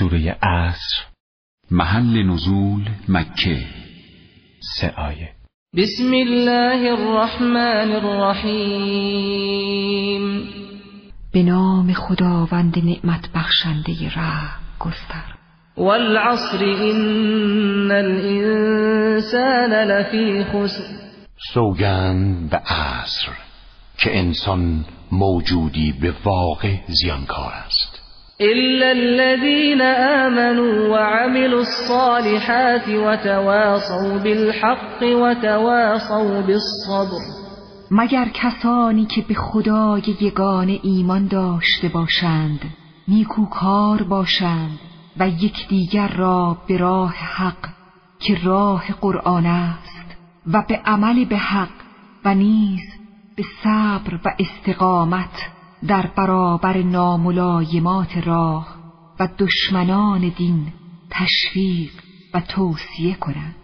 سوره عصر محل نزول مکه. سه آیه. بسم الله الرحمن الرحیم. به نام خداوند نعمت بخشنده رحم گستر. والعصر ان الانسان لفی خسر. سوگند به عصر که انسان موجودی به واقع زیانکار است. الا الذين آمنوا وعملوا الصالحات وتواصوا بالحق وتواصوا بالصبر مگر کسانی که به خدای یگانه ایمان داشته باشند نیکوکار باشند و یکدیگر را به راه حق که راه قرآن است و به عمل به حق و نیز به صبر و استقامت در برابر ناملایمات راه و دشمنان دین تشویق و توصیه کنند.